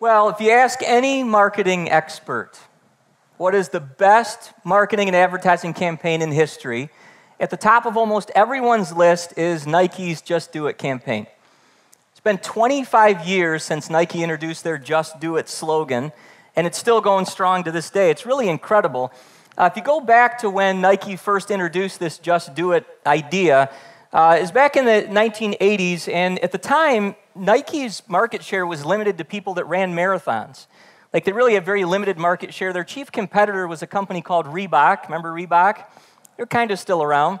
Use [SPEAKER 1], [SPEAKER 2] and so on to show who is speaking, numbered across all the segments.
[SPEAKER 1] Well, if you ask any marketing expert, what is the best marketing and advertising campaign in history? At the top of almost everyone's list is Nike's Just Do It campaign. It's been 25 years since Nike introduced their Just Do It slogan, and it's still going strong to this day. It's really incredible. Uh, if you go back to when Nike first introduced this Just Do It idea, uh, is back in the 1980s, and at the time, Nike's market share was limited to people that ran marathons. Like they really had very limited market share. Their chief competitor was a company called Reebok. Remember Reebok? They're kind of still around.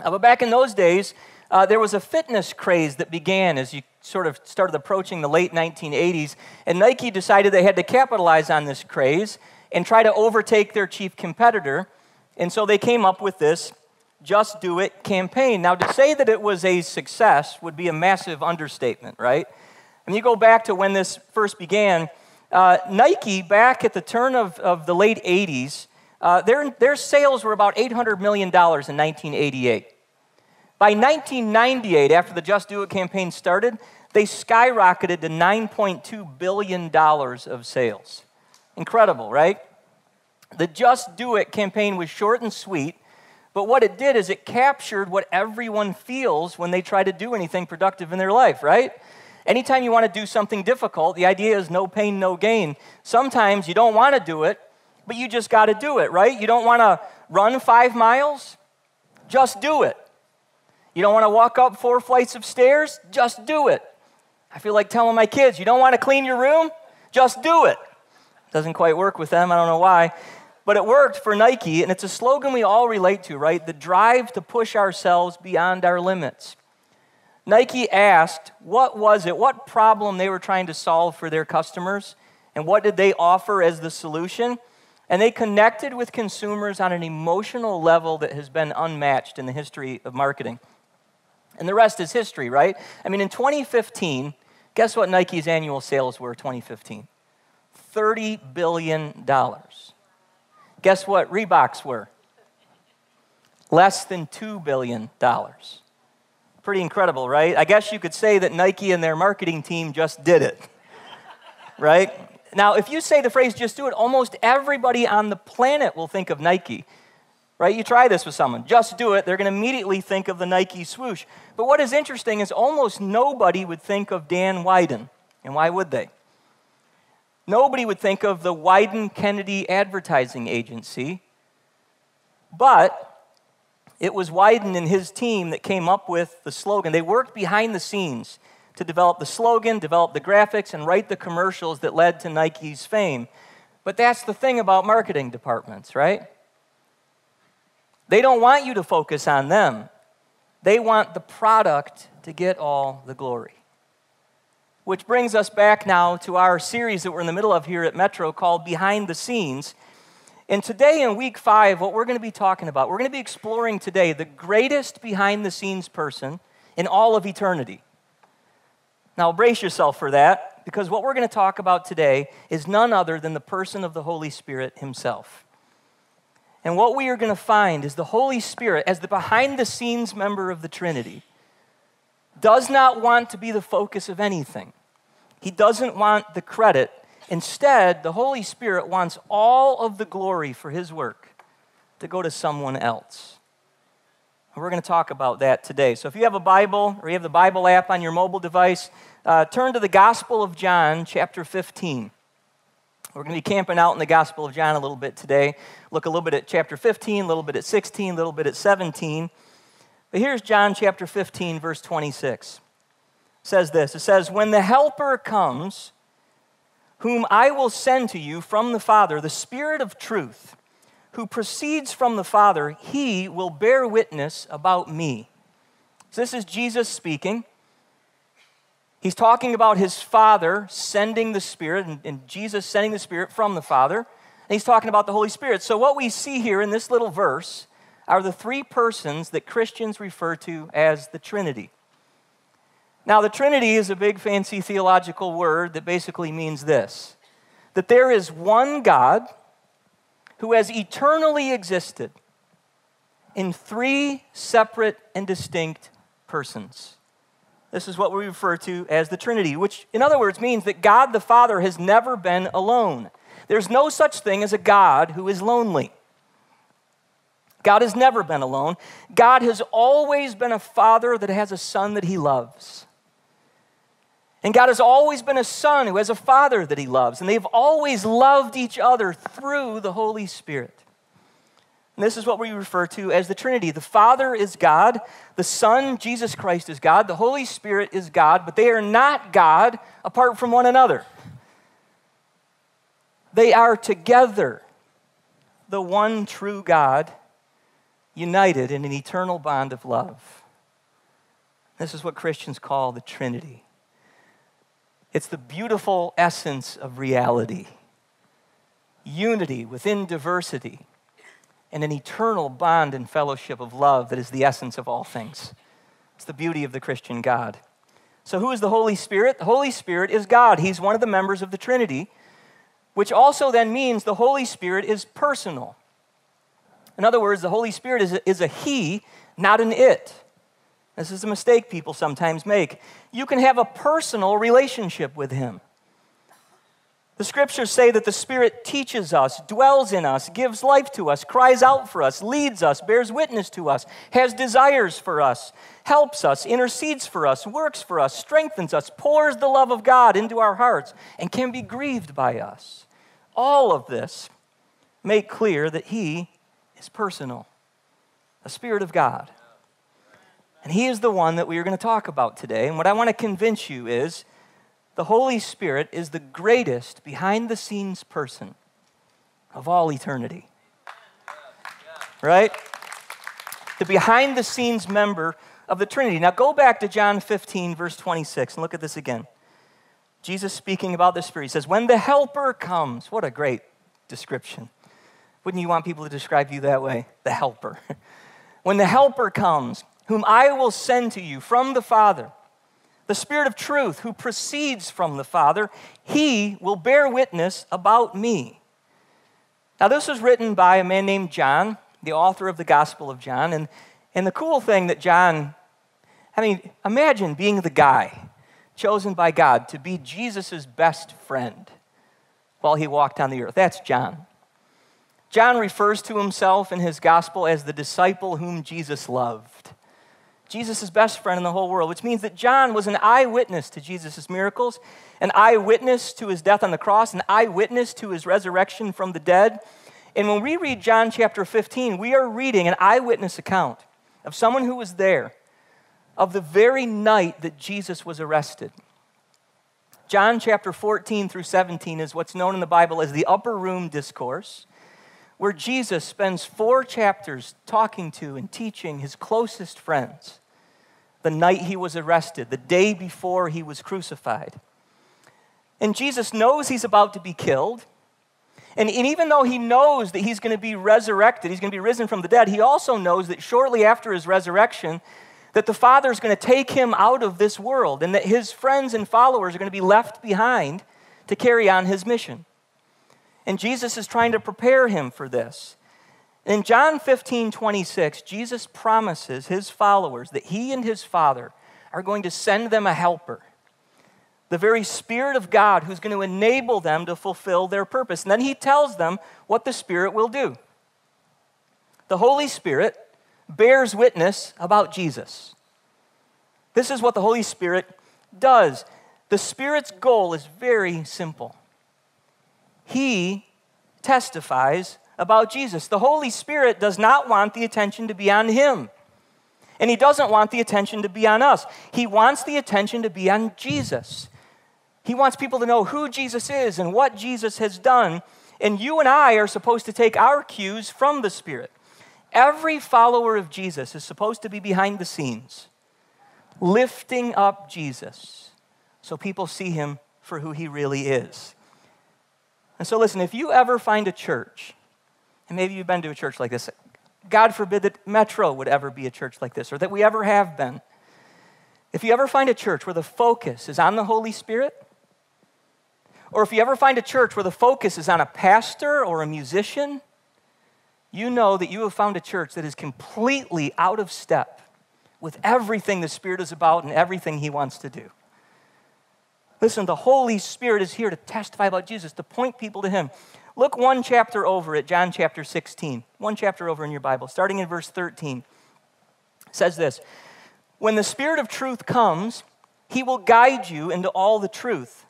[SPEAKER 1] Uh, but back in those days, uh, there was a fitness craze that began as you sort of started approaching the late 1980s. And Nike decided they had to capitalize on this craze and try to overtake their chief competitor. And so they came up with this just Do It campaign. Now, to say that it was a success would be a massive understatement, right? And you go back to when this first began, uh, Nike, back at the turn of, of the late 80s, uh, their, their sales were about $800 million in 1988. By 1998, after the Just Do It campaign started, they skyrocketed to $9.2 billion of sales. Incredible, right? The Just Do It campaign was short and sweet. But what it did is it captured what everyone feels when they try to do anything productive in their life, right? Anytime you want to do something difficult, the idea is no pain, no gain. Sometimes you don't want to do it, but you just got to do it, right? You don't want to run five miles? Just do it. You don't want to walk up four flights of stairs? Just do it. I feel like telling my kids, you don't want to clean your room? Just do it. Doesn't quite work with them, I don't know why. But it worked for Nike, and it's a slogan we all relate to, right? The drive to push ourselves beyond our limits. Nike asked, what was it, what problem they were trying to solve for their customers, and what did they offer as the solution? And they connected with consumers on an emotional level that has been unmatched in the history of marketing. And the rest is history, right? I mean, in 2015, guess what Nike's annual sales were 2015? $30 billion. Guess what Reeboks were? Less than $2 billion. Pretty incredible, right? I guess you could say that Nike and their marketing team just did it, right? Now, if you say the phrase just do it, almost everybody on the planet will think of Nike, right? You try this with someone, just do it, they're going to immediately think of the Nike swoosh. But what is interesting is almost nobody would think of Dan Wieden. And why would they? Nobody would think of the Wieden Kennedy Advertising Agency, but it was Wieden and his team that came up with the slogan. They worked behind the scenes to develop the slogan, develop the graphics, and write the commercials that led to Nike's fame. But that's the thing about marketing departments, right? They don't want you to focus on them, they want the product to get all the glory. Which brings us back now to our series that we're in the middle of here at Metro called Behind the Scenes. And today, in week five, what we're going to be talking about, we're going to be exploring today the greatest behind the scenes person in all of eternity. Now, brace yourself for that, because what we're going to talk about today is none other than the person of the Holy Spirit himself. And what we are going to find is the Holy Spirit, as the behind the scenes member of the Trinity, does not want to be the focus of anything. He doesn't want the credit. Instead, the Holy Spirit wants all of the glory for his work to go to someone else. And we're going to talk about that today. So if you have a Bible or you have the Bible app on your mobile device, uh, turn to the Gospel of John, chapter 15. We're going to be camping out in the Gospel of John a little bit today. Look a little bit at chapter 15, a little bit at 16, a little bit at 17. But here's John chapter 15, verse 26. It says this It says, When the Helper comes, whom I will send to you from the Father, the Spirit of truth, who proceeds from the Father, he will bear witness about me. So this is Jesus speaking. He's talking about his Father sending the Spirit, and, and, Jesus sending the Spirit from the Father. And he's talking about the Holy Spirit. So, what we see here in this little verse are the three persons that Christians refer to as the Trinity. Now, the Trinity is a big, fancy theological word that basically means this that there is one God who has eternally existed in three separate and distinct persons. This is what we refer to as the Trinity, which, in other words, means that God the Father has never been alone. There's no such thing as a God who is lonely. God has never been alone. God has always been a father that has a son that he loves. And God has always been a son who has a father that he loves. And they've always loved each other through the Holy Spirit. And this is what we refer to as the Trinity. The Father is God, the Son, Jesus Christ, is God, the Holy Spirit is God, but they are not God apart from one another. They are together the one true God, united in an eternal bond of love. This is what Christians call the Trinity. It's the beautiful essence of reality unity within diversity, and an eternal bond and fellowship of love that is the essence of all things. It's the beauty of the Christian God. So, who is the Holy Spirit? The Holy Spirit is God. He's one of the members of the Trinity which also then means the Holy Spirit is personal. In other words, the Holy Spirit is a, is a He, not an it. This is a mistake people sometimes make. You can have a personal relationship with Him. The scriptures say that the Spirit teaches us, dwells in us, gives life to us, cries out for us, leads us, bears witness to us, has desires for us, helps us, intercedes for us, works for us, strengthens us, pours the love of God into our hearts, and can be grieved by us all of this make clear that He is personal, a Spirit of God. And He is the one that we are going to talk about today. And what I want to convince you is the Holy Spirit is the greatest behind the scenes person of all eternity. Right? The behind the scenes member of the Trinity. Now go back to John 15, verse 26, and look at this again. Jesus speaking about the Spirit, he says, When the Helper comes, what a great description. Wouldn't you want people to describe you that way? The Helper. when the Helper comes, whom I will send to you from the Father, the Spirit of truth who proceeds from the Father, he will bear witness about me. Now, this was written by a man named John, the author of the Gospel of John. And, and the cool thing that John, I mean, imagine being the guy chosen by God to be Jesus' best friend while he walked on the earth. That's John. John refers to himself in his gospel as the disciple whom Jesus loved. Jesus' best friend in the whole world, which means that John was an eyewitness to Jesus' miracles, an eyewitness to his death on the cross, an eyewitness to his resurrection from the dead. And when we read John chapter 15, we are reading an eyewitness account of someone who was there of the very night that Jesus was arrested. John chapter 14 through 17 is what's known in the Bible as the upper room discourse, where Jesus spends four chapters talking to and teaching his closest friends the night he was arrested, the day before he was crucified. And Jesus knows he's about to be killed. And, and even though he knows that he's going to be resurrected, he's going to be risen from the dead, he also knows that shortly after his resurrection, that the Father is going to take him out of this world and that his friends and followers are going to be left behind to carry on his mission. And Jesus is trying to prepare him for this. In John 15, 26, Jesus promises his followers that he and his Father are going to send them a helper, the very Spirit of God who's going to enable them to fulfill their purpose. And then he tells them what the Spirit will do. The Holy Spirit bears witness about Jesus. This is what the Holy Spirit does. The Spirit's goal is very simple. He testifies about Jesus. The Holy Spirit does not want the attention to be on Him. And He doesn't want the attention to be on us. He wants the attention to be on Jesus. He wants people to know who Jesus is and what Jesus has done. And you and I are supposed to take our cues from the Spirit. Every follower of Jesus is supposed to be behind the scenes, lifting up Jesus so people see him for who he really is. And so, listen, if you ever find a church, and maybe you've been to a church like this, God forbid that Metro would ever be a church like this, or that we ever have been. If you ever find a church where the focus is on the Holy Spirit, or if you ever find a church where the focus is on a pastor or a musician, you know that you have found a church that is completely out of step with everything the Spirit is about and everything He wants to do. Listen, the Holy Spirit is here to testify about Jesus, to point people to Him. Look one chapter over at John chapter 16. One chapter over in your Bible, starting in verse 13. It says this When the Spirit of truth comes, He will guide you into all the truth.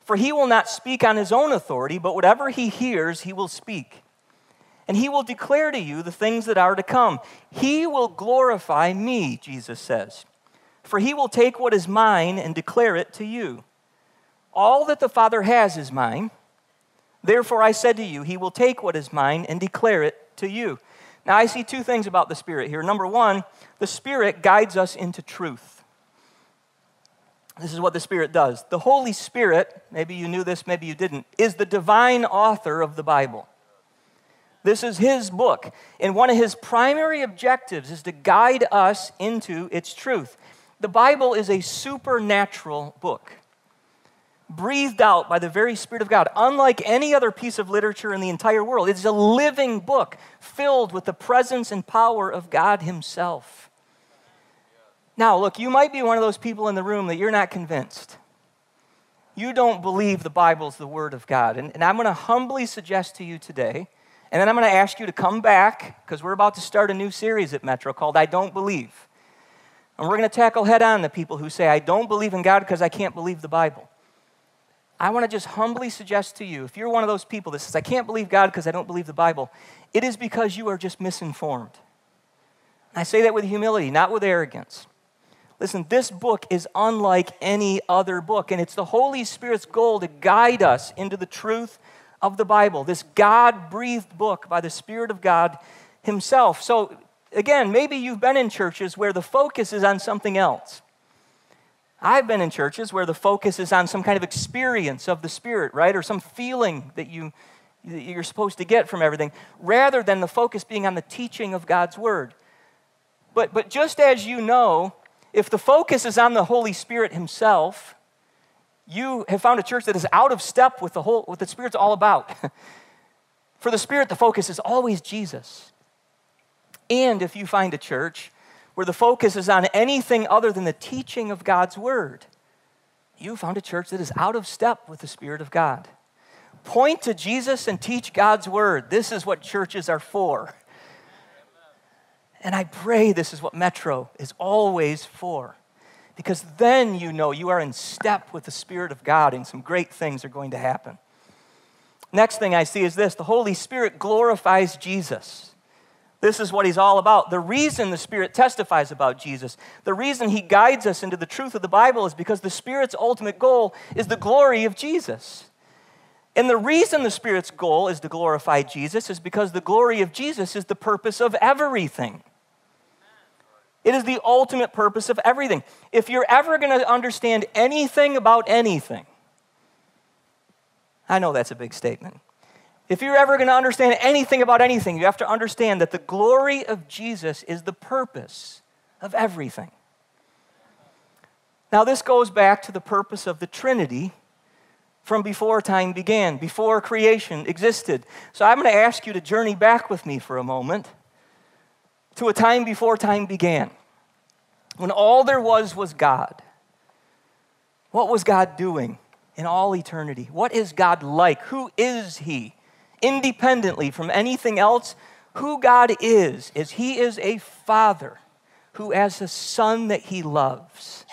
[SPEAKER 1] For He will not speak on His own authority, but whatever He hears, He will speak and he will declare to you the things that are to come. He will glorify me, Jesus says, for he will take what is mine and declare it to you. All that the Father has is mine. Therefore, I said to you, he will take what is mine and declare it to you. Now, I see two things about the Spirit here. Number one, the Spirit guides us into truth. This is what the Spirit does. The Holy Spirit, maybe you knew this, maybe you didn't, is the divine author of the Bible. This is his book. And one of his primary objectives is to guide us into its truth. The Bible is a supernatural book, breathed out by the very Spirit of God. Unlike any other piece of literature in the entire world, it is a living book filled with the presence and power of God Himself. Now, look, you might be one of those people in the room that you're not convinced. You don't believe the Bible's the Word of God. And, and I'm going to humbly suggest to you today and then I'm going to ask you to come back because we're about to start a new series at Metro called I Don't Believe. And we're going to tackle head on the people who say, I don't believe in God because I can't believe the Bible. I want to just humbly suggest to you if you're one of those people that says, I can't believe God because I don't believe the Bible, it is because you are just misinformed. I say that with humility, not with arrogance. Listen, this book is unlike any other book, and it's the Holy Spirit's goal to guide us into the truth of the Bible, this God breathed book by the Spirit of God Himself. So, again, maybe you've been in churches where the focus is on something else. I've been in churches where the focus is on some kind of experience of the Spirit, right? Or some feeling that, you, that you're supposed to get from everything, rather than the focus being on the teaching of God's Word. But, but just as you know, if the focus is on the Holy Spirit Himself, you have found a church that is out of step with the whole what the spirit's all about for the spirit the focus is always jesus and if you find a church where the focus is on anything other than the teaching of god's word you found a church that is out of step with the spirit of god point to jesus and teach god's word this is what churches are for and i pray this is what metro is always for because then you know you are in step with the Spirit of God and some great things are going to happen. Next thing I see is this the Holy Spirit glorifies Jesus. This is what he's all about. The reason the Spirit testifies about Jesus, the reason he guides us into the truth of the Bible is because the Spirit's ultimate goal is the glory of Jesus. And the reason the Spirit's goal is to glorify Jesus is because the glory of Jesus is the purpose of everything. It is the ultimate purpose of everything. If you're ever going to understand anything about anything, I know that's a big statement. If you're ever going to understand anything about anything, you have to understand that the glory of Jesus is the purpose of everything. Now, this goes back to the purpose of the Trinity from before time began, before creation existed. So I'm going to ask you to journey back with me for a moment to a time before time began, when all there was was God. What was God doing in all eternity? What is God like? Who is He? Independently from anything else, who God is, is He is a Father who has a Son that He loves.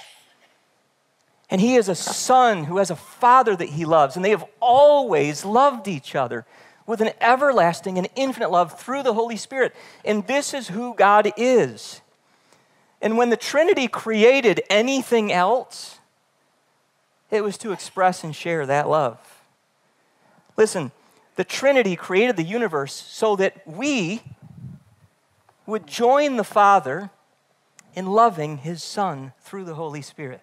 [SPEAKER 1] And He is a Son who has a Father that He loves, and they have always loved each other with an everlasting and infinite love through the Holy Spirit. And this is who God is. And when the Trinity created anything else, it was to express and share that love. Listen, the Trinity created the universe so that we would join the Father in loving His Son through the Holy Spirit.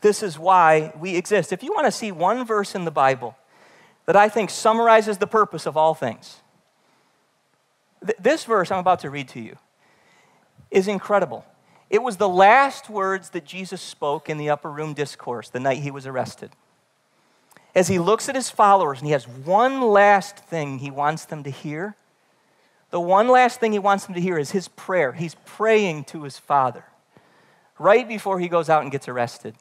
[SPEAKER 1] This is why we exist. If you want to see one verse in the Bible that I think summarizes the purpose of all things. Th- this verse I'm about to read to you is incredible. It was the last words that Jesus spoke in the upper room discourse the night he was arrested. As he looks at his followers and he has one last thing he wants them to hear, the one last thing he wants them to hear is his prayer. He's praying to his Father right before he goes out and gets arrested.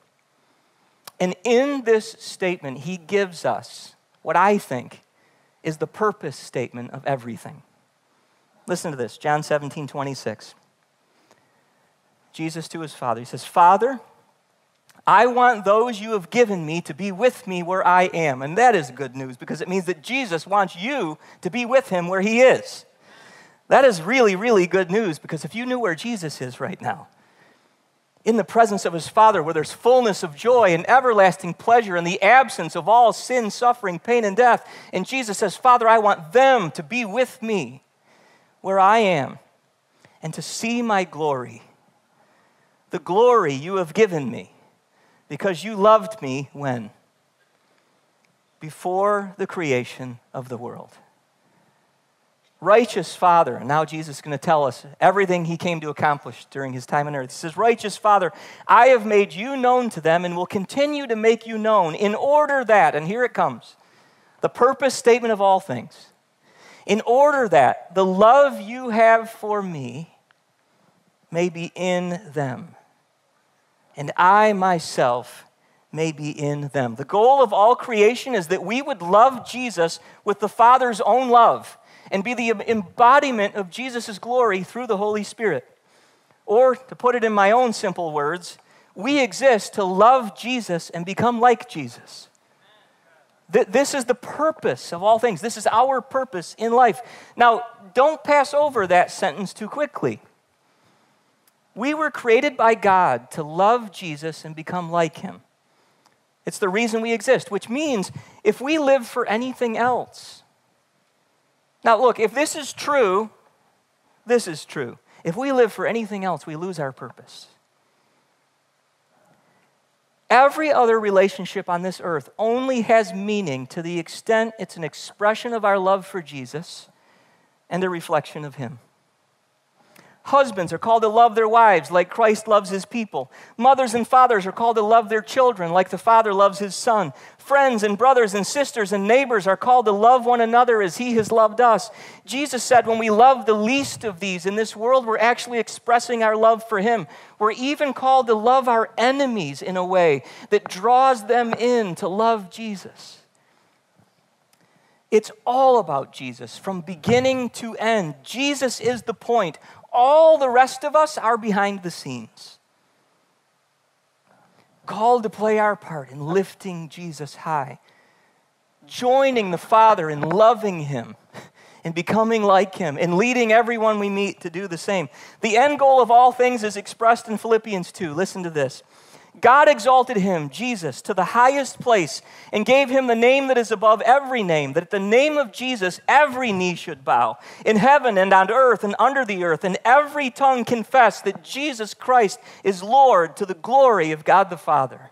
[SPEAKER 1] And in this statement, he gives us what I think is the purpose statement of everything. Listen to this John 17, 26. Jesus to his Father, he says, Father, I want those you have given me to be with me where I am. And that is good news because it means that Jesus wants you to be with him where he is. That is really, really good news because if you knew where Jesus is right now, in the presence of his Father, where there's fullness of joy and everlasting pleasure and the absence of all sin, suffering, pain, and death. And Jesus says, Father, I want them to be with me where I am and to see my glory, the glory you have given me, because you loved me when? Before the creation of the world righteous Father. And now Jesus is going to tell us everything he came to accomplish during his time on earth. He says, Righteous Father, I have made you known to them and will continue to make you known in order that, and here it comes, the purpose statement of all things, in order that the love you have for me may be in them, and I myself may be in them. The goal of all creation is that we would love Jesus with the Father's own love and be the embodiment of Jesus' glory through the Holy Spirit. Or, to put it in my own simple words, we exist to love Jesus and become like Jesus. This is the purpose of all things. This is our purpose in life. Now, don't pass over that sentence too quickly. We were created by God to love Jesus and become like him. It's the reason we exist, which means if we live for anything else, now, look, if this is true, this is true. If we live for anything else, we lose our purpose. Every other relationship on this earth only has meaning to the extent it's an expression of our love for Jesus and a reflection of Him. Husbands are called to love their wives like Christ loves his people. Mothers and fathers are called to love their children like the Father loves his Son. Friends and brothers and sisters and neighbors are called to love one another as he has loved us. Jesus said, when we love the least of these in this world, we're actually expressing our love for him. We're even called to love our enemies in a way that draws them in to love Jesus. It's all about Jesus from beginning to end. Jesus is the point. All the rest of us are behind the scenes. Called to play our part in lifting Jesus high, joining the Father in loving Him and becoming like Him, and leading everyone we meet to do the same. The end goal of all things is expressed in Philippians 2. Listen to this. God exalted him, Jesus, to the highest place and gave him the name that is above every name, that at the name of Jesus every knee should bow, in heaven and on earth and under the earth, and every tongue confess that Jesus Christ is Lord to the glory of God the Father.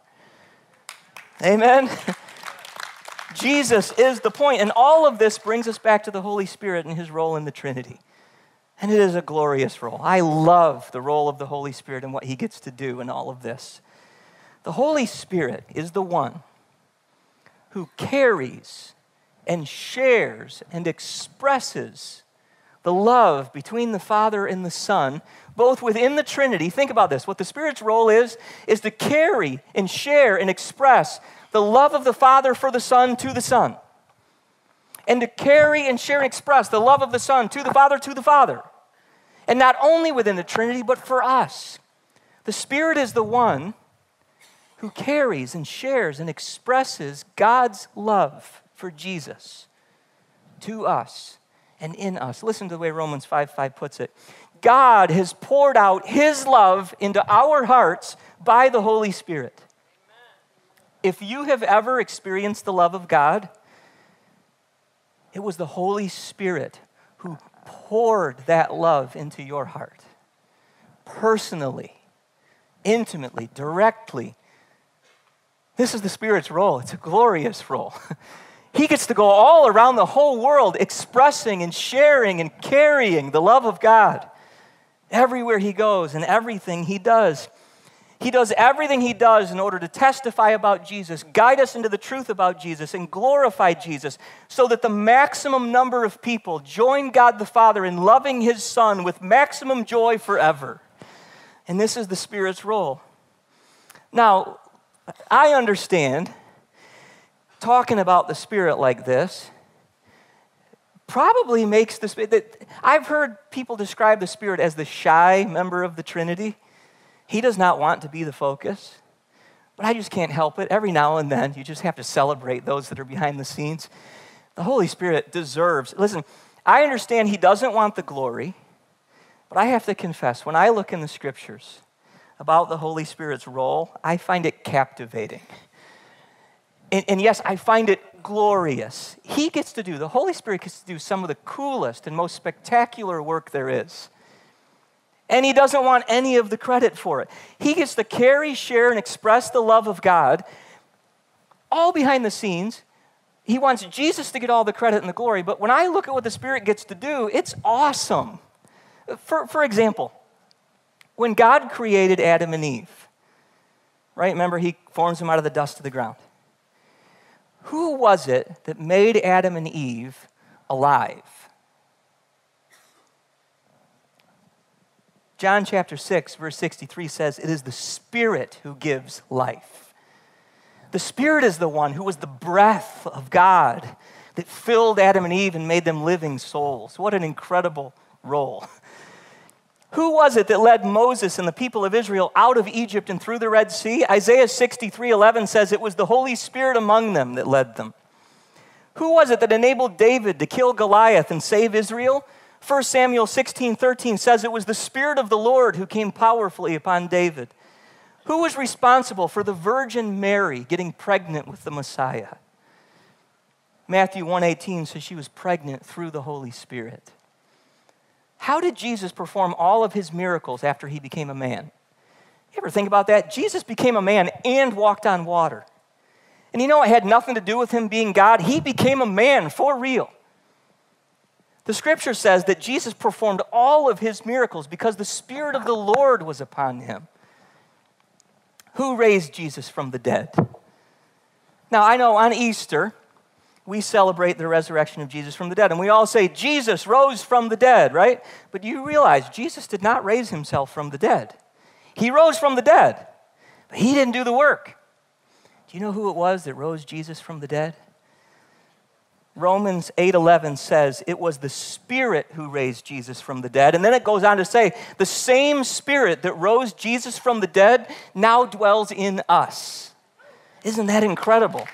[SPEAKER 1] Amen. Jesus is the point, and all of this brings us back to the Holy Spirit and his role in the Trinity. And it is a glorious role. I love the role of the Holy Spirit and what he gets to do in all of this. The Holy Spirit is the one who carries and shares and expresses the love between the Father and the Son, both within the Trinity. Think about this. What the Spirit's role is, is to carry and share and express the love of the Father for the Son to the Son. And to carry and share and express the love of the Son to the Father to the Father. And not only within the Trinity, but for us. The Spirit is the one who carries and shares and expresses God's love for Jesus to us and in us. Listen to the way Romans 5 5 puts it. God has poured out his love into our hearts by the Holy Spirit. If you have ever experienced the love of God, it was the Holy Spirit who poured that love into your heart personally, intimately, directly, this is the Spirit's role. It's a glorious role. he gets to go all around the whole world expressing and sharing and carrying the love of God everywhere he goes and everything he does. He does everything he does in order to testify about Jesus, guide us into the truth about Jesus, and glorify Jesus, so that the maximum number of people join God the Father in loving his Son with maximum joy forever. And this is the Spirit's role. Now, I understand talking about the Spirit like this probably makes the Spirit. I've heard people describe the Spirit as the shy member of the Trinity. He does not want to be the focus, but I just can't help it. Every now and then, you just have to celebrate those that are behind the scenes. The Holy Spirit deserves, listen, I understand He doesn't want the glory, but I have to confess, when I look in the scriptures about the Holy Spirit's role, I find it captivating. And, and, yes, I find it glorious. He gets to do, the Holy Spirit gets to do some of the coolest and most spectacular work there is. And he doesn't want any of the credit for it. He gets to carry, share, and express the love of God all behind the scenes. He wants Jesus to get all the credit and the glory. But when I look at what the Spirit gets to do, it's awesome. For, for example, when God created Adam and Eve, right? Remember, he forms them out of the dust of the ground. Who was it that made Adam and Eve alive? John chapter 6, verse 63 says, It is the Spirit who gives life. The Spirit is the one who was the breath of God that filled Adam and Eve and made them living souls. What an incredible role. Who was it that led Moses and the people of Israel out of Egypt and through the Red Sea? Isaiah 63 11 says it was the Holy Spirit among them that led them. Who was it that enabled David to kill Goliath and save Israel? 1 Samuel 16 13 says it was the Spirit of the Lord who came powerfully upon David. Who was responsible for the Virgin Mary getting pregnant with the Messiah? Matthew 1:18 says she was pregnant through the Holy Spirit. How did Jesus perform all of his miracles after he became a man? You ever think about that? Jesus became a man and walked on water. And you know it had nothing to do with him being God. He became a man for real. The scripture says that Jesus performed all of his miracles because the Spirit of the Lord was upon him. Who raised Jesus from the dead? Now, I know on Easter, we celebrate the resurrection of Jesus from the dead. And we all say, Jesus rose from the dead, right? But you realize Jesus did not raise himself from the dead. He rose from the dead, but he didn't do the work. Do you know who it was that rose Jesus from the dead? Romans 8:11 says it was the spirit who raised Jesus from the dead. And then it goes on to say the same spirit that rose Jesus from the dead now dwells in us. Isn't that incredible?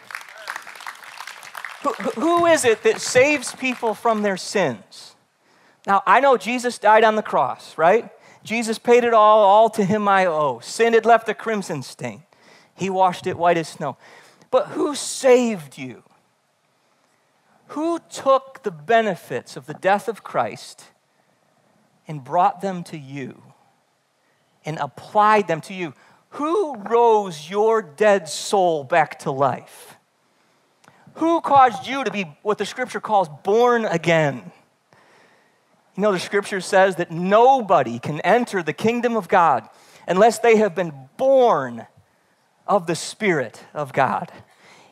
[SPEAKER 1] Who, is it that saves people from their sins? Now, I know Jesus died on the cross, right? Jesus paid it all, all to him I owe. Sin had left a crimson stain. He washed it white as snow. But who saved you? Who took the benefits of the death of Christ and brought them to you and applied them to you? Who rose your dead soul back to life? Who caused you to be what the scripture calls born again? You know, the scripture says that nobody can enter the kingdom of God unless they have been born of the Spirit of God.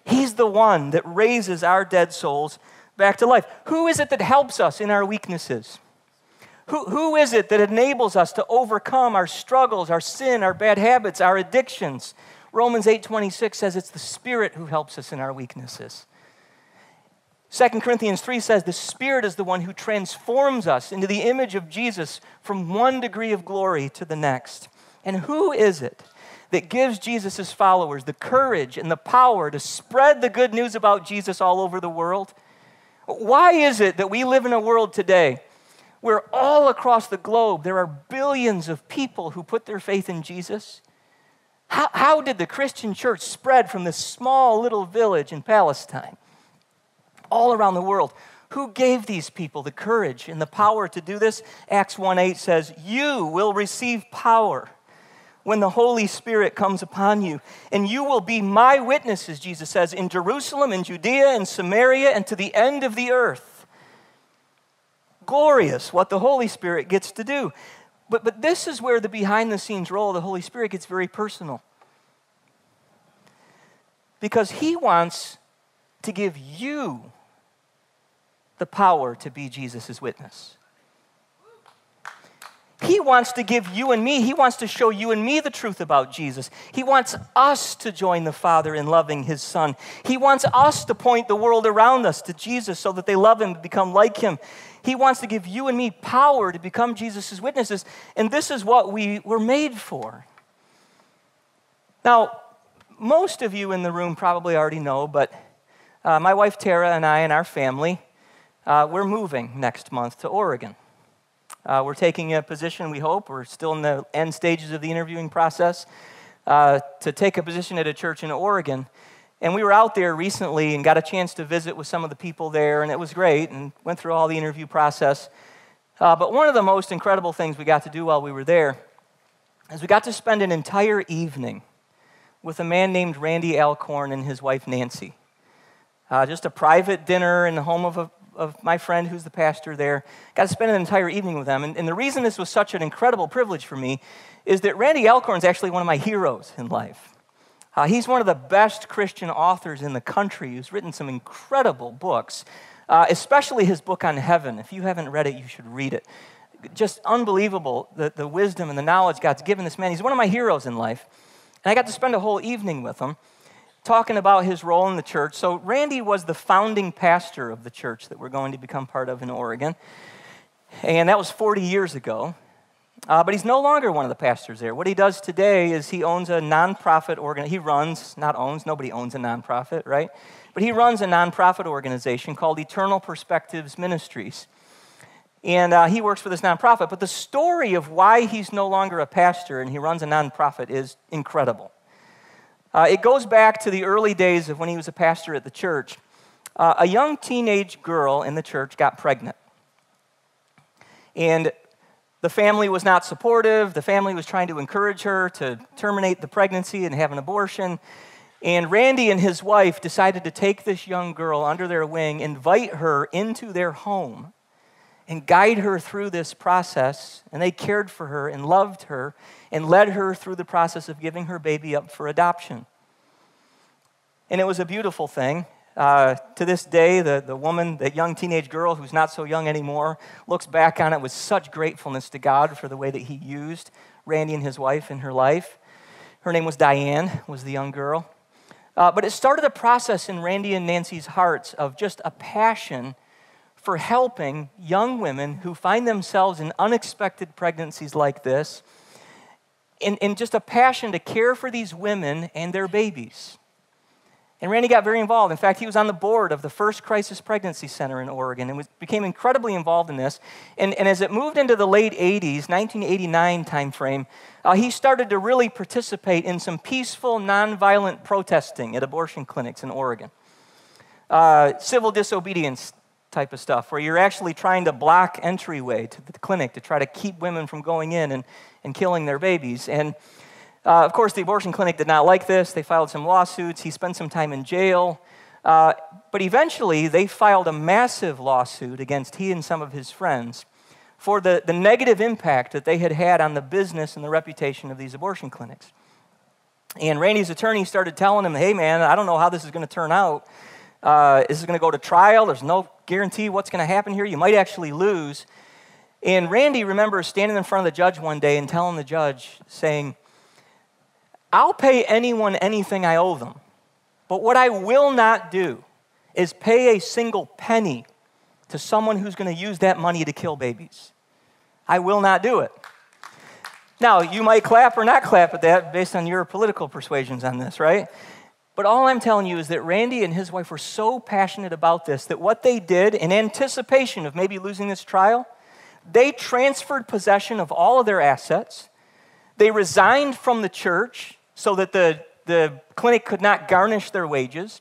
[SPEAKER 1] He's the one that raises our dead souls back to life. Who is it that helps us in our weaknesses? Who, who is it that enables us to overcome our struggles, our sin, our bad habits, our addictions? Romans 8:26 says it's the Spirit who helps us in our weaknesses. 2 Corinthians 3 says the Spirit is the one who transforms us into the image of Jesus from one degree of glory to the next. And who is it that gives Jesus' followers the courage and the power to spread the good news about Jesus all over the world? Why is it that we live in a world today where all across the globe there are billions of people who put their faith in Jesus? How, how did the Christian church spread from this small little village in Palestine all around the world? Who gave these people the courage and the power to do this? Acts 1 8 says, You will receive power when the Holy Spirit comes upon you. And you will be my witnesses, Jesus says, in Jerusalem, in Judea, and Samaria, and to the end of the earth. Glorious what the Holy Spirit gets to do. But, but this is where the behind the scenes role of the Holy Spirit gets very personal. Because He wants to give you the power to be Jesus' witness. He wants to give you and me, He wants to show you and me the truth about Jesus. He wants us to join the Father in loving His Son. He wants us to point the world around us to Jesus so that they love Him and become like Him. He wants to give you and me power to become Jesus' witnesses. And this is what we were made for. Now, most of you in the room probably already know, but uh, my wife Tara and I and our family, uh, we're moving next month to Oregon. Uh, we're taking a position, we hope, we're still in the end stages of the interviewing process, uh, to take a position at a church in Oregon. And we were out there recently and got a chance to visit with some of the people there, and it was great, and went through all the interview process. Uh, but one of the most incredible things we got to do while we were there is we got to spend an entire evening with a man named Randy Alcorn and his wife Nancy. Uh, just a private dinner in the home of a of my friend who's the pastor there. Got to spend an entire evening with them. And, and the reason this was such an incredible privilege for me is that Randy Alcorn is actually one of my heroes in life. Uh, he's one of the best Christian authors in the country who's written some incredible books, uh, especially his book on heaven. If you haven't read it, you should read it. Just unbelievable the, the wisdom and the knowledge God's given this man. He's one of my heroes in life. And I got to spend a whole evening with him talking about his role in the church. So, Randy was the founding pastor of the church that we're going to become part of in Oregon. And that was 40 years ago. Uh, but he's no longer one of the pastors there. What he does today is he owns a nonprofit organ. He runs, not owns, nobody owns a nonprofit, right? But he runs a nonprofit organization called Eternal Perspectives Ministries. And uh, he works for this nonprofit. But the story of why he's no longer a pastor and he runs a nonprofit is incredible. Uh, it goes back to the early days of when he was a pastor at the church. Uh, a young teenage girl in the church got pregnant. And the family was not supportive. The family was trying to encourage her to terminate the pregnancy and have an abortion. And Randy and his wife decided to take this young girl under their wing, invite her into their home, and guide her through this process. And they cared for her and loved her and led her through the process of giving her baby up for adoption. And it was a beautiful thing. Uh, to this day, the, the woman, that young teenage girl who's not so young anymore, looks back on it with such gratefulness to God for the way that He used Randy and his wife in her life. Her name was Diane, was the young girl. Uh, but it started a process in Randy and Nancy's hearts of just a passion for helping young women who find themselves in unexpected pregnancies like this and just a passion to care for these women and their babies. And Randy got very involved. In fact, he was on the board of the first crisis pregnancy center in Oregon and was, became incredibly involved in this. And, and as it moved into the late 80s, 1989 timeframe, uh, he started to really participate in some peaceful, nonviolent protesting at abortion clinics in Oregon. Uh, civil disobedience type of stuff, where you're actually trying to block entryway to the clinic to try to keep women from going in and, and killing their babies. And uh, of course, the abortion clinic did not like this. They filed some lawsuits. He spent some time in jail. Uh, but eventually, they filed a massive lawsuit against he and some of his friends for the, the negative impact that they had had on the business and the reputation of these abortion clinics. And Randy's attorney started telling him, hey, man, I don't know how this is going to turn out. Uh, is this going to go to trial? There's no guarantee what's going to happen here. You might actually lose. And Randy remembers standing in front of the judge one day and telling the judge, saying, I'll pay anyone anything I owe them, but what I will not do is pay a single penny to someone who's going to use that money to kill babies. I will not do it. Now, you might clap or not clap at that based on your political persuasions on this, right? But all I'm telling you is that Randy and his wife were so passionate about this that what they did in anticipation of maybe losing this trial, they transferred possession of all of their assets. They resigned from the church so that the, the clinic could not garnish their wages.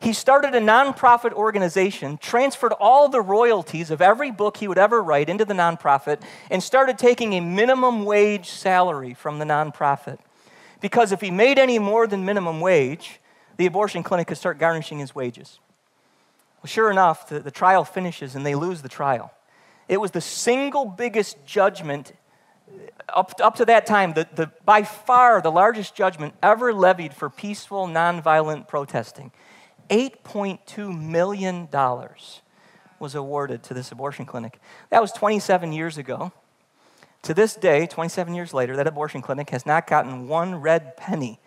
[SPEAKER 1] He started a nonprofit organization, transferred all the royalties of every book he would ever write into the nonprofit, and started taking a minimum wage salary from the nonprofit. Because if he made any more than minimum wage, the abortion clinic could start garnishing his wages. Well, sure enough, the, the trial finishes and they lose the trial. It was the single biggest judgment uh, up, up to that time, the, the, by far the largest judgment ever levied for peaceful, nonviolent protesting. $8.2 million was awarded to this abortion clinic. That was 27 years ago. To this day, 27 years later, that abortion clinic has not gotten one red penny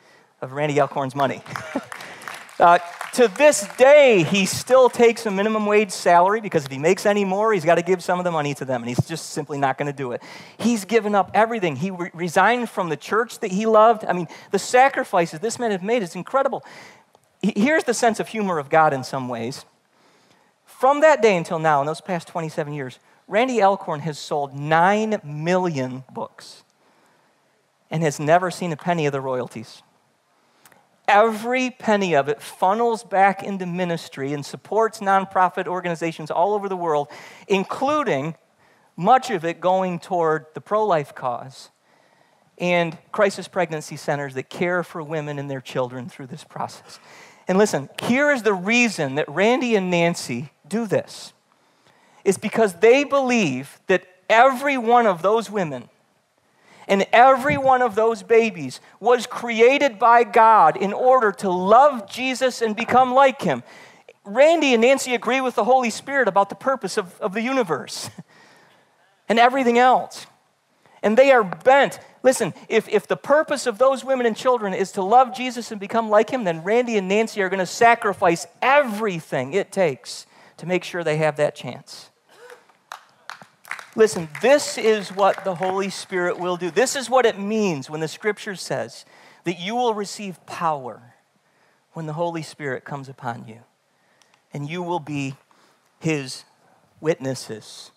[SPEAKER 1] of Randy Alcorn's money. uh, to this day, he still takes a minimum wage salary because if he makes any more, he's got to give some of the money to them, and he's just simply not going to do it. He's given up everything. He re- resigned from the church that he loved. I mean, the sacrifices this man has made is incredible. Here's the sense of humor of God in some ways. From that day until now, in those past 27 years, Randy Alcorn has sold 9 million books and has never seen a penny of the royalties. Every penny of it funnels back into ministry and supports nonprofit organizations all over the world, including much of it going toward the pro life cause and crisis pregnancy centers that care for women and their children through this process. And listen, here is the reason that Randy and Nancy do this is because they believe that every one of those women and every one of those babies was created by God in order to love Jesus and become like him. Randy and Nancy agree with the Holy Spirit about the purpose of, of the universe and everything else. And they are bent. Listen, if, if the purpose of those women and children is to love Jesus and become like him, then Randy and Nancy are going to sacrifice everything it takes to make sure they have that chance. Listen, this is what the Holy Spirit will do. This is what it means when the scripture says that you will receive power when the Holy Spirit comes upon you, and you will be his witnesses.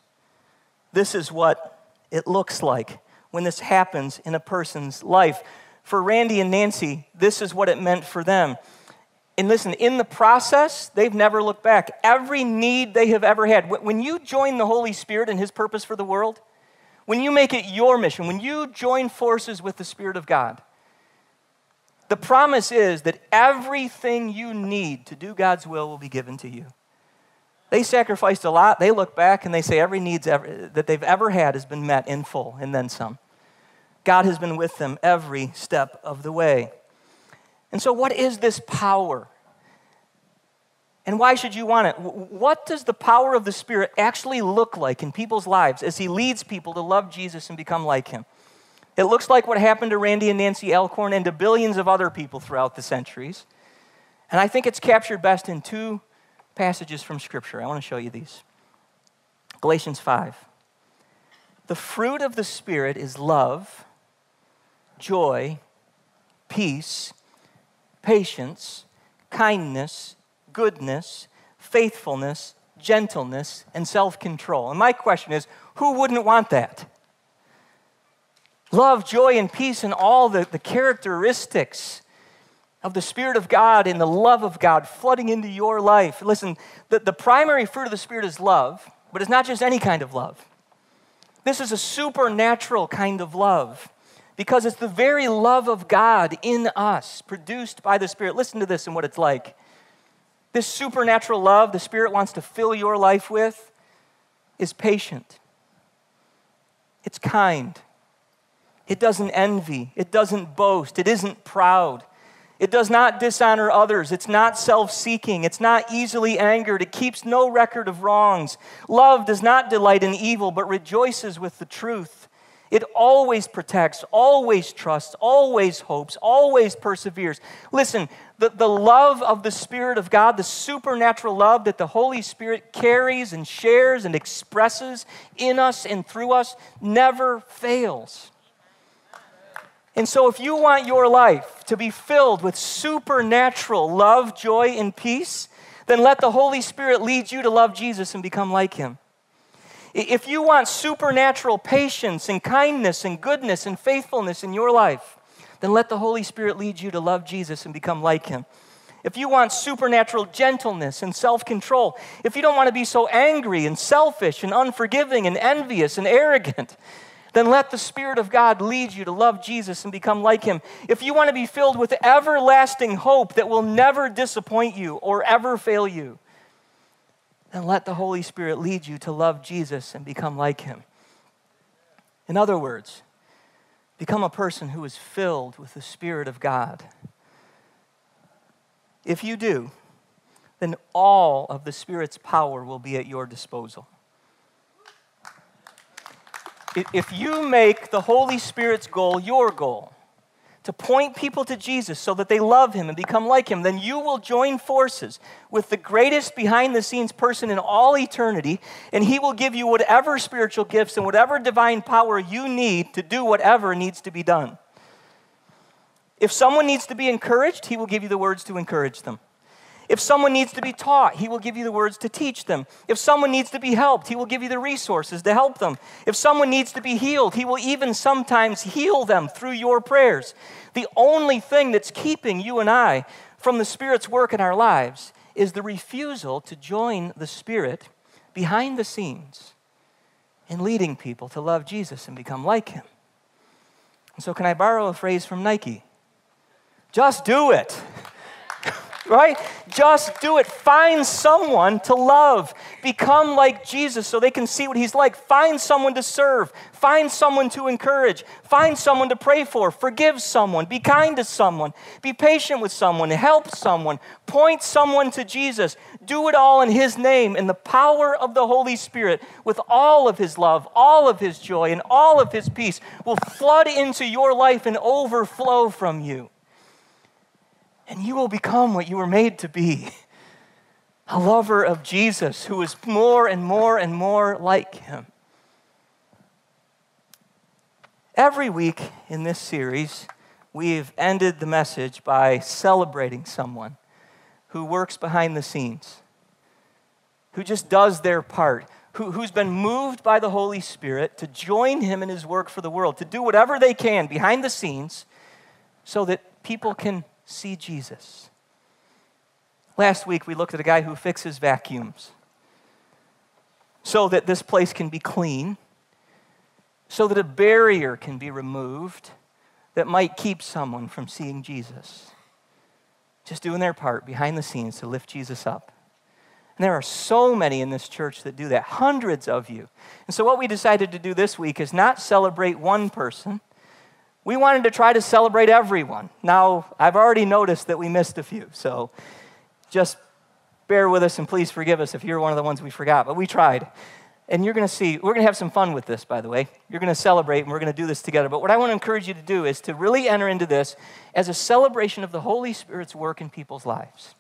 [SPEAKER 1] This is what it looks like when this happens in a person's life. For Randy and Nancy, this is what it meant for them. And listen, in the process, they've never looked back. Every need they have ever had, when you join the Holy Spirit and His purpose for the world, when you make it your mission, when you join forces with the Spirit of God, the promise is that everything you need to do God's will will be given to you. They sacrificed a lot. They look back and they say every need that they've ever had has been met in full and then some. God has been with them every step of the way. And so, what is this power? And why should you want it? What does the power of the Spirit actually look like in people's lives as He leads people to love Jesus and become like Him? It looks like what happened to Randy and Nancy Alcorn and to billions of other people throughout the centuries. And I think it's captured best in two passages from Scripture. I want to show you these Galatians 5. The fruit of the Spirit is love, joy, peace, patience, kindness, goodness, faithfulness, gentleness, and self control. And my question is who wouldn't want that? Love, joy, and peace, and all the, the characteristics of the Spirit of God and the love of God flooding into your life. Listen, the, the primary fruit of the Spirit is love, but it's not just any kind of love. This is a supernatural kind of love because it's the very love of God in us, produced by the Spirit. Listen to this and what it's like. This supernatural love the Spirit wants to fill your life with is patient, it's kind, it doesn't envy, it doesn't boast, it isn't proud. It does not dishonor others. It's not self seeking. It's not easily angered. It keeps no record of wrongs. Love does not delight in evil, but rejoices with the truth. It always protects, always trusts, always hopes, always perseveres. Listen, the, the love of the Spirit of God, the supernatural love that the Holy Spirit carries and shares and expresses in us and through us, never fails. And so, if you want your life to be filled with supernatural love, joy, and peace, then let the Holy Spirit lead you to love Jesus and become like Him. If you want supernatural patience and kindness and goodness and faithfulness in your life, then let the Holy Spirit lead you to love Jesus and become like him. If you want supernatural gentleness and self control, if you don't want to be so angry and selfish and unforgiving and envious and arrogant, then let the Spirit of God lead you to love Jesus and become like Him. If you want to be filled with everlasting hope that will never disappoint you or ever fail you, then let the Holy Spirit lead you to love Jesus and become like him. In other words, become a person who is filled with the Spirit of God. If you do, then all of the Spirit's power will be at your disposal. If you make the Holy Spirit's goal your goal, to point people to Jesus so that they love him and become like him, then you will join forces with the greatest behind the scenes person in all eternity, and he will give you whatever spiritual gifts and whatever divine power you need to do whatever needs to be done. If someone needs to be encouraged, he will give you the words to encourage them. If someone needs to be taught, he will give you the words to teach them. If someone needs to be helped, he will give you the resources to help them. If someone needs to be healed, he will even sometimes heal them through your prayers. The only thing that's keeping you and I from the Spirit's work in our lives is the refusal to join the Spirit behind the scenes in leading people to love Jesus and become like him. And so, can I borrow a phrase from Nike? Just do it right? Just do it. Find someone to love. Become like Jesus so they can see what he's like. Find someone to serve. Find someone to encourage. Find someone to pray for. Forgive someone. Be kind to someone. Be patient with someone. Help someone. Point someone to Jesus. Do it all in his name, in the power of the Holy Spirit, with all of his love, all of his joy, and all of his peace will flood into your life and overflow from you and you will become what you were made to be a lover of Jesus who is more and more and more like him. Every week in this series, we've ended the message by celebrating someone who works behind the scenes, who just does their part, who, who's been moved by the Holy Spirit to join him in his work for the world, to do whatever they can behind the scenes so that people can see Jesus. Last week, we looked at a guy who fixes vacuums so that this place can be clean, so that a barrier can be removed that might keep someone from seeing Jesus. Just doing their part behind the scenes to lift Jesus up. And there are so many in this church that do that, hundreds of you. And so, what we decided to do this week is not celebrate one person, we wanted to try to celebrate everyone. Now, I've already noticed that we missed a few, so just bear with us and please forgive us if you're one of the ones we forgot, but we tried. And you're going to see, we're going to have some fun with this, by the way. You're going to celebrate and we're going to do this together. But what I want to encourage you to do is to really enter into this as a celebration of the Holy Spirit's work in people's lives,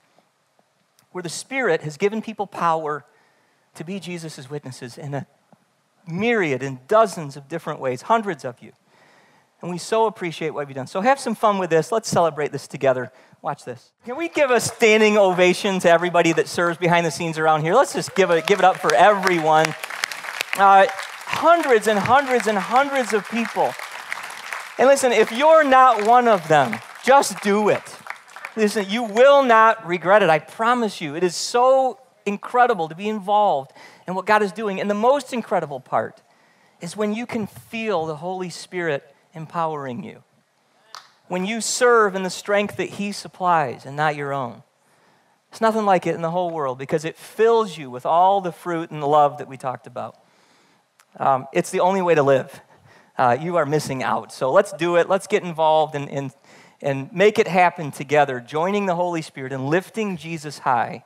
[SPEAKER 1] where the Spirit has given people power to be Jesus' witnesses in a myriad, in dozens of different ways, hundreds of you. And we so appreciate what you've done. So have some fun with this. Let's celebrate this together. Watch this. Can we give a standing ovation to everybody that serves behind the scenes around here? Let's just give it, give it up for everyone. Uh, hundreds and hundreds and hundreds of people. And listen, if you're not one of them, just do it. Listen, you will not regret it. I promise you. It is so incredible to be involved in what God is doing. And the most incredible part is when you can feel the Holy Spirit empowering you. When you serve in the strength that He supplies and not your own. It's nothing like it in the whole world because it fills you with all the fruit and the love that we talked about. Um, it's the only way to live. Uh, you are missing out. So let's do it. Let's get involved and, and, and make it happen together, joining the Holy Spirit and lifting Jesus high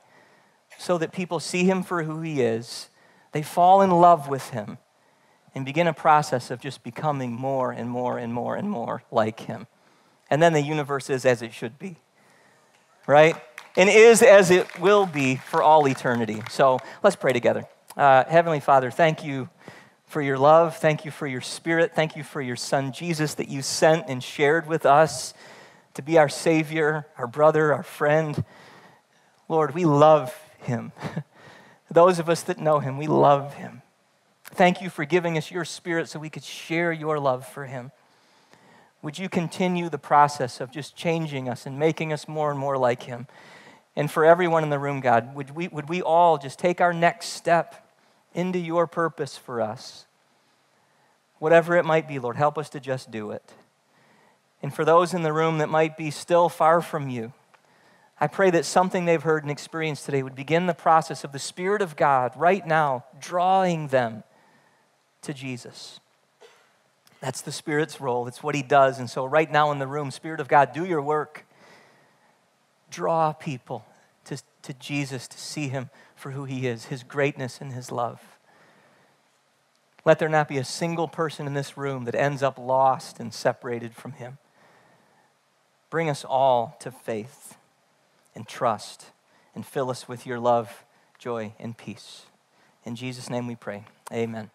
[SPEAKER 1] so that people see Him for who He is. They fall in love with Him and begin a process of just becoming more and more and more and more like Him. And then the universe is as it should be, right? And is as it will be for all eternity. So let's pray together. Uh, Heavenly Father, thank you for your love. Thank you for your spirit. Thank you for your Son, Jesus, that you sent and shared with us to be our Savior, our brother, our friend. Lord, we love him. Those of us that know him, we love him. Thank you for giving us your spirit so we could share your love for him. Would you continue the process of just changing us and making us more and more like him? And for everyone in the room, God, would we, would we all just take our next step into your purpose for us? Whatever it might be, Lord, help us to just do it. And for those in the room that might be still far from you, I pray that something they've heard and experienced today would begin the process of the Spirit of God right now, drawing them to Jesus. That's the Spirit's role. It's what He does. And so, right now in the room, Spirit of God, do your work. Draw people to, to Jesus to see Him for who He is, His greatness and His love. Let there not be a single person in this room that ends up lost and separated from Him. Bring us all to faith and trust and fill us with your love, joy, and peace. In Jesus' name we pray. Amen.